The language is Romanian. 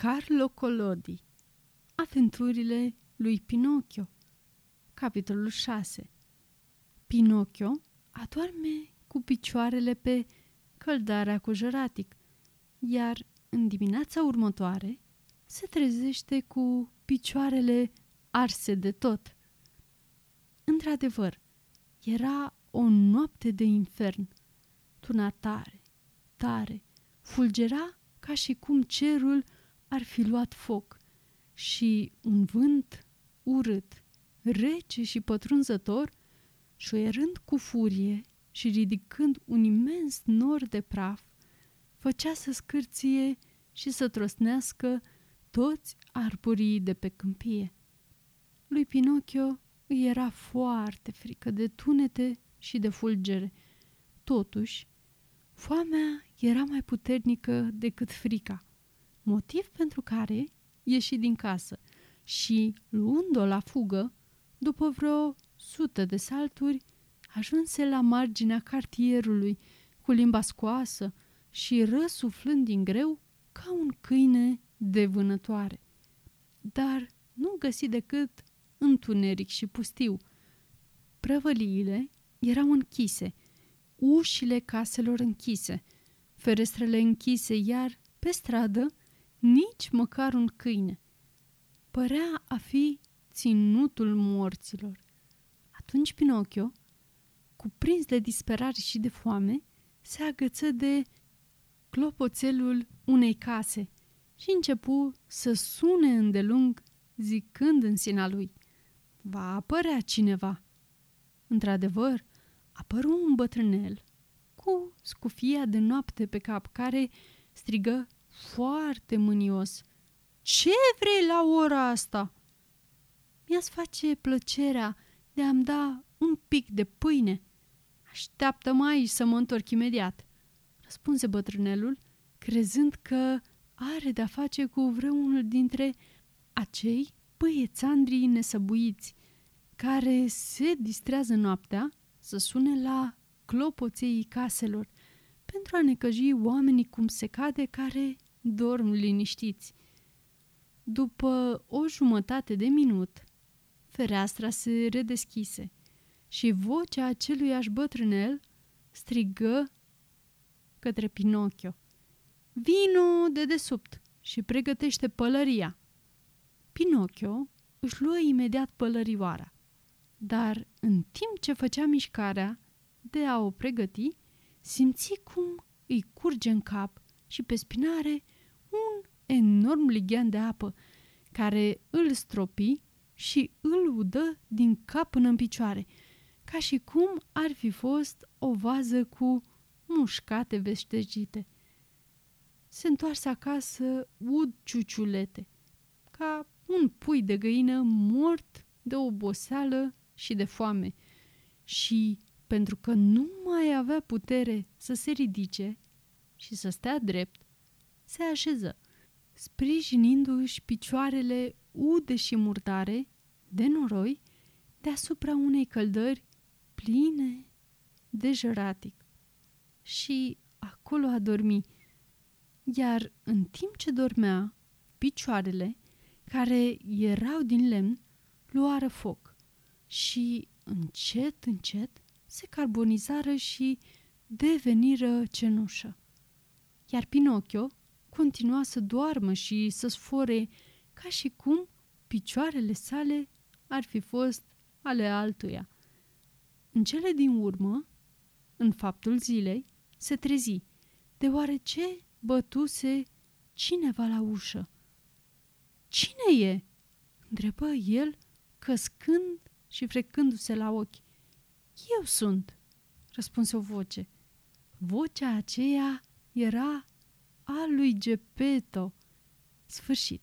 Carlo Collodi Aventurile lui Pinocchio Capitolul 6 Pinocchio adorme cu picioarele pe căldarea cu jăratic, iar în dimineața următoare se trezește cu picioarele arse de tot. Într-adevăr, era o noapte de infern. Tuna tare, tare, fulgera ca și cum cerul ar fi luat foc și un vânt urât, rece și pătrunzător, șoierând cu furie și ridicând un imens nor de praf, făcea să scârție și să trosnească toți arborii de pe câmpie. Lui Pinocchio îi era foarte frică de tunete și de fulgere. Totuși, foamea era mai puternică decât frica motiv pentru care ieși din casă și, luând-o la fugă, după vreo sută de salturi, ajunse la marginea cartierului, cu limba scoasă și răsuflând din greu ca un câine de vânătoare. Dar nu găsi decât întuneric și pustiu. Prăvăliile erau închise, ușile caselor închise, ferestrele închise, iar pe stradă nici măcar un câine. Părea a fi ținutul morților. Atunci Pinocchio, cuprins de disperare și de foame, se agăță de clopoțelul unei case și începu să sune îndelung, zicând în sina lui, Va apărea cineva. Într-adevăr, apăru un bătrânel cu scufia de noapte pe cap, care strigă foarte mânios. Ce vrei la ora asta?" Mi-ați face plăcerea de a-mi da un pic de pâine." Așteaptă-mă aici să mă întorc imediat." Răspunse bătrânelul, crezând că are de-a face cu vreunul dintre acei băiețandrii nesăbuiți care se distrează noaptea să sune la clopoței caselor pentru a necăji oamenii cum se cade care dorm liniștiți. După o jumătate de minut, fereastra se redeschise și vocea aceluiași bătrânel strigă către Pinocchio. Vino de desubt și pregătește pălăria. Pinocchio își luă imediat pălărioara, dar în timp ce făcea mișcarea de a o pregăti, simți cum îi curge în cap și pe spinare un enorm lighean de apă care îl stropi și îl udă din cap până în picioare, ca și cum ar fi fost o vază cu mușcate veștejite. Se întoarse acasă ud ciuciulete, ca un pui de găină mort de oboseală și de foame și, pentru că nu mai avea putere să se ridice și să stea drept, se așeză, sprijinindu-și picioarele ude și murdare, de noroi, deasupra unei căldări pline de jăratic. Și acolo a dormi, iar în timp ce dormea, picioarele, care erau din lemn, luară foc și încet, încet se carbonizară și deveniră cenușă. Iar Pinocchio continua să doarmă și să sfore ca și cum picioarele sale ar fi fost ale altuia. În cele din urmă, în faptul zilei, se trezi, deoarece bătuse cineva la ușă. Cine e?" întrebă el, căscând și frecându-se la ochi. Eu sunt," răspunse o voce. Vocea aceea era a lui Gepeto. Sfârșit.